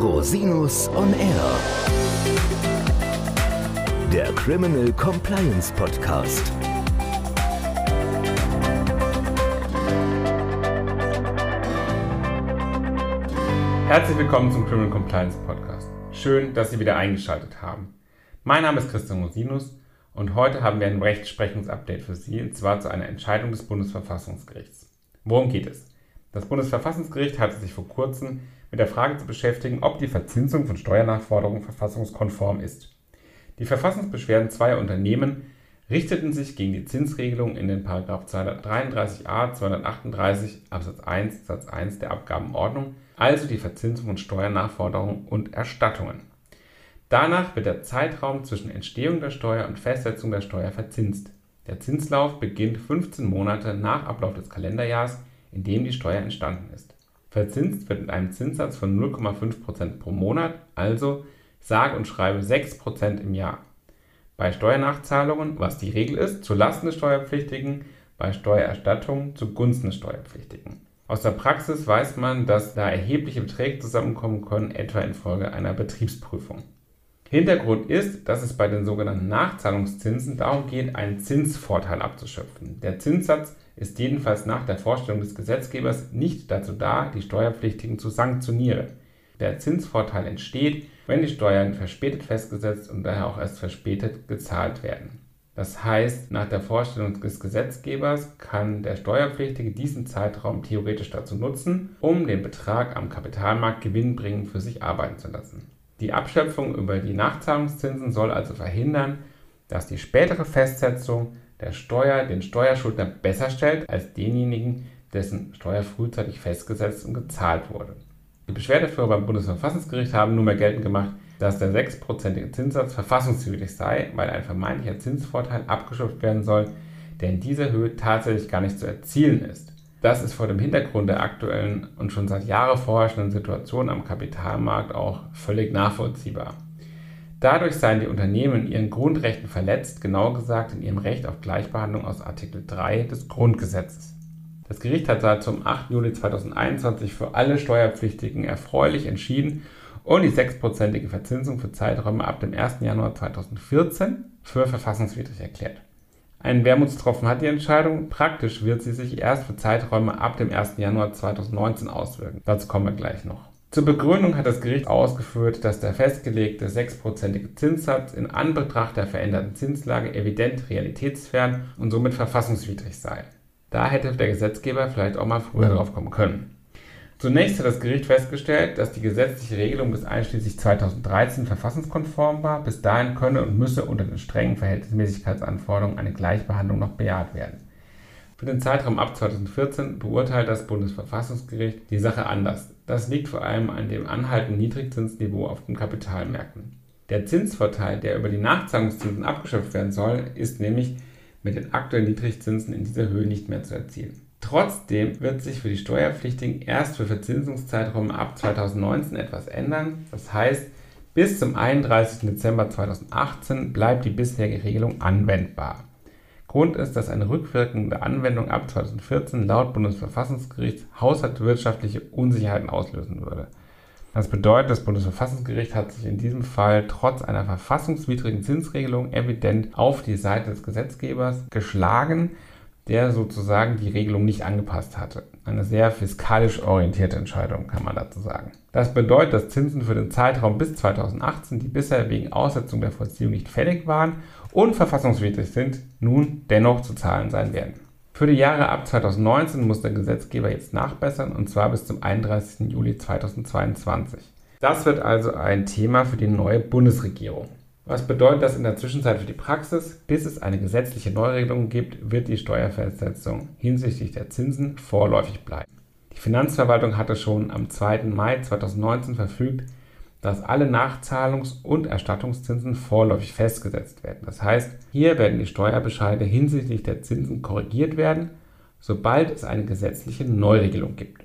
Rosinus on Air. Der Criminal Compliance Podcast. Herzlich willkommen zum Criminal Compliance Podcast. Schön, dass Sie wieder eingeschaltet haben. Mein Name ist Christian Rosinus und heute haben wir ein Rechtsprechungsupdate für Sie, und zwar zu einer Entscheidung des Bundesverfassungsgerichts. Worum geht es? Das Bundesverfassungsgericht hatte sich vor kurzem mit der Frage zu beschäftigen, ob die Verzinsung von Steuernachforderungen verfassungskonform ist. Die Verfassungsbeschwerden zweier Unternehmen richteten sich gegen die Zinsregelung in den 233a 238 Absatz 1 Satz 1 der Abgabenordnung, also die Verzinsung von Steuernachforderungen und Erstattungen. Danach wird der Zeitraum zwischen Entstehung der Steuer und Festsetzung der Steuer verzinst. Der Zinslauf beginnt 15 Monate nach Ablauf des Kalenderjahres, in dem die Steuer entstanden ist. Verzinst wird mit einem Zinssatz von 0,5% pro Monat, also sage und schreibe 6% im Jahr. Bei Steuernachzahlungen, was die Regel ist, zu Lasten des Steuerpflichtigen, bei Steuererstattungen zugunsten des Steuerpflichtigen. Aus der Praxis weiß man, dass da erhebliche Beträge zusammenkommen können, etwa infolge einer Betriebsprüfung. Hintergrund ist, dass es bei den sogenannten Nachzahlungszinsen darum geht, einen Zinsvorteil abzuschöpfen. Der Zinssatz ist jedenfalls nach der Vorstellung des Gesetzgebers nicht dazu da, die Steuerpflichtigen zu sanktionieren. Der Zinsvorteil entsteht, wenn die Steuern verspätet festgesetzt und daher auch erst verspätet gezahlt werden. Das heißt, nach der Vorstellung des Gesetzgebers kann der Steuerpflichtige diesen Zeitraum theoretisch dazu nutzen, um den Betrag am Kapitalmarkt gewinnbringend für sich arbeiten zu lassen. Die Abschöpfung über die Nachzahlungszinsen soll also verhindern, dass die spätere Festsetzung der Steuer den Steuerschuldner besser stellt als denjenigen, dessen Steuer frühzeitig festgesetzt und gezahlt wurde. Die Beschwerdeführer beim Bundesverfassungsgericht haben nunmehr geltend gemacht, dass der 6%ige Zinssatz verfassungswidrig sei, weil ein vermeintlicher Zinsvorteil abgeschöpft werden soll, der in dieser Höhe tatsächlich gar nicht zu erzielen ist. Das ist vor dem Hintergrund der aktuellen und schon seit Jahren vorherrschenden Situation am Kapitalmarkt auch völlig nachvollziehbar. Dadurch seien die Unternehmen in ihren Grundrechten verletzt, genauer gesagt in ihrem Recht auf Gleichbehandlung aus Artikel 3 des Grundgesetzes. Das Gericht hat seit zum 8. Juli 2021 für alle Steuerpflichtigen erfreulich entschieden und die sechsprozentige Verzinsung für Zeiträume ab dem 1. Januar 2014 für verfassungswidrig erklärt. Einen Wermutstropfen hat die Entscheidung, praktisch wird sie sich erst für Zeiträume ab dem 1. Januar 2019 auswirken. Dazu kommen wir gleich noch. Zur Begründung hat das Gericht ausgeführt, dass der festgelegte sechsprozentige Zinssatz in Anbetracht der veränderten Zinslage evident realitätsfern und somit verfassungswidrig sei. Da hätte der Gesetzgeber vielleicht auch mal früher drauf kommen können. Zunächst hat das Gericht festgestellt, dass die gesetzliche Regelung bis einschließlich 2013 verfassungskonform war. Bis dahin könne und müsse unter den strengen Verhältnismäßigkeitsanforderungen eine Gleichbehandlung noch bejaht werden. Für den Zeitraum ab 2014 beurteilt das Bundesverfassungsgericht die Sache anders. Das liegt vor allem an dem anhaltenden Niedrigzinsniveau auf den Kapitalmärkten. Der Zinsvorteil, der über die Nachzahlungszinsen abgeschöpft werden soll, ist nämlich mit den aktuellen Niedrigzinsen in dieser Höhe nicht mehr zu erzielen. Trotzdem wird sich für die Steuerpflichtigen erst für Verzinsungszeiträume ab 2019 etwas ändern. Das heißt, bis zum 31. Dezember 2018 bleibt die bisherige Regelung anwendbar. Grund ist, dass eine rückwirkende Anwendung ab 2014 laut Bundesverfassungsgericht haushaltswirtschaftliche Unsicherheiten auslösen würde. Das bedeutet, das Bundesverfassungsgericht hat sich in diesem Fall trotz einer verfassungswidrigen Zinsregelung evident auf die Seite des Gesetzgebers geschlagen, der sozusagen die Regelung nicht angepasst hatte. Eine sehr fiskalisch orientierte Entscheidung, kann man dazu sagen. Das bedeutet, dass Zinsen für den Zeitraum bis 2018, die bisher wegen Aussetzung der Vollziehung nicht fällig waren und verfassungswidrig sind, nun dennoch zu zahlen sein werden. Für die Jahre ab 2019 muss der Gesetzgeber jetzt nachbessern und zwar bis zum 31. Juli 2022. Das wird also ein Thema für die neue Bundesregierung. Was bedeutet das in der Zwischenzeit für die Praxis? Bis es eine gesetzliche Neuregelung gibt, wird die Steuerfestsetzung hinsichtlich der Zinsen vorläufig bleiben. Die Finanzverwaltung hatte schon am 2. Mai 2019 verfügt, dass alle Nachzahlungs- und Erstattungszinsen vorläufig festgesetzt werden. Das heißt, hier werden die Steuerbescheide hinsichtlich der Zinsen korrigiert werden, sobald es eine gesetzliche Neuregelung gibt.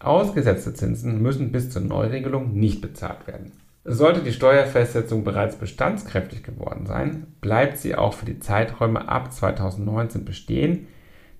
Ausgesetzte Zinsen müssen bis zur Neuregelung nicht bezahlt werden. Sollte die Steuerfestsetzung bereits bestandskräftig geworden sein, bleibt sie auch für die Zeiträume ab 2019 bestehen.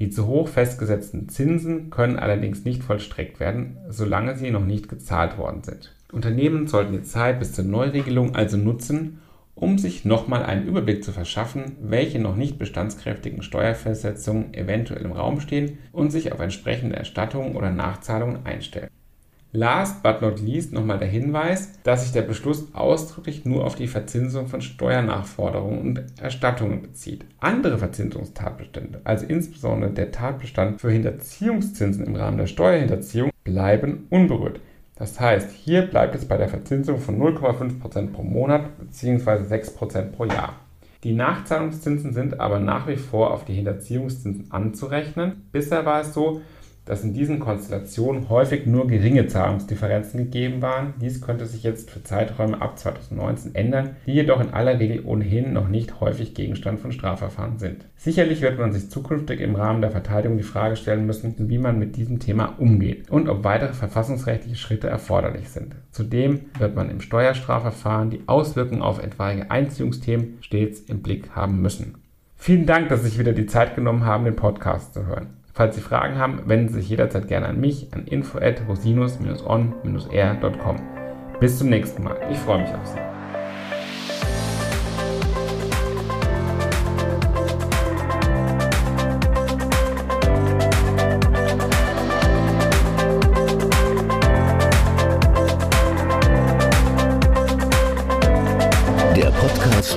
Die zu hoch festgesetzten Zinsen können allerdings nicht vollstreckt werden, solange sie noch nicht gezahlt worden sind. Unternehmen sollten die Zeit bis zur Neuregelung also nutzen, um sich nochmal einen Überblick zu verschaffen, welche noch nicht bestandskräftigen Steuerfestsetzungen eventuell im Raum stehen und sich auf entsprechende Erstattungen oder Nachzahlungen einstellen. Last but not least nochmal der Hinweis, dass sich der Beschluss ausdrücklich nur auf die Verzinsung von Steuernachforderungen und Erstattungen bezieht. Andere Verzinsungstatbestände, also insbesondere der Tatbestand für Hinterziehungszinsen im Rahmen der Steuerhinterziehung, bleiben unberührt. Das heißt, hier bleibt es bei der Verzinsung von 0,5% pro Monat bzw. 6% pro Jahr. Die Nachzahlungszinsen sind aber nach wie vor auf die Hinterziehungszinsen anzurechnen. Bisher war es so, dass in diesen Konstellationen häufig nur geringe Zahlungsdifferenzen gegeben waren. Dies könnte sich jetzt für Zeiträume ab 2019 ändern, die jedoch in aller Regel ohnehin noch nicht häufig Gegenstand von Strafverfahren sind. Sicherlich wird man sich zukünftig im Rahmen der Verteidigung die Frage stellen müssen, wie man mit diesem Thema umgeht und ob weitere verfassungsrechtliche Schritte erforderlich sind. Zudem wird man im Steuerstrafverfahren die Auswirkungen auf etwaige Einziehungsthemen stets im Blick haben müssen. Vielen Dank, dass Sie sich wieder die Zeit genommen haben, den Podcast zu hören. Falls Sie Fragen haben, wenden Sie sich jederzeit gerne an mich an info@rosinus-on-r.com. Bis zum nächsten Mal. Ich freue mich auf Sie.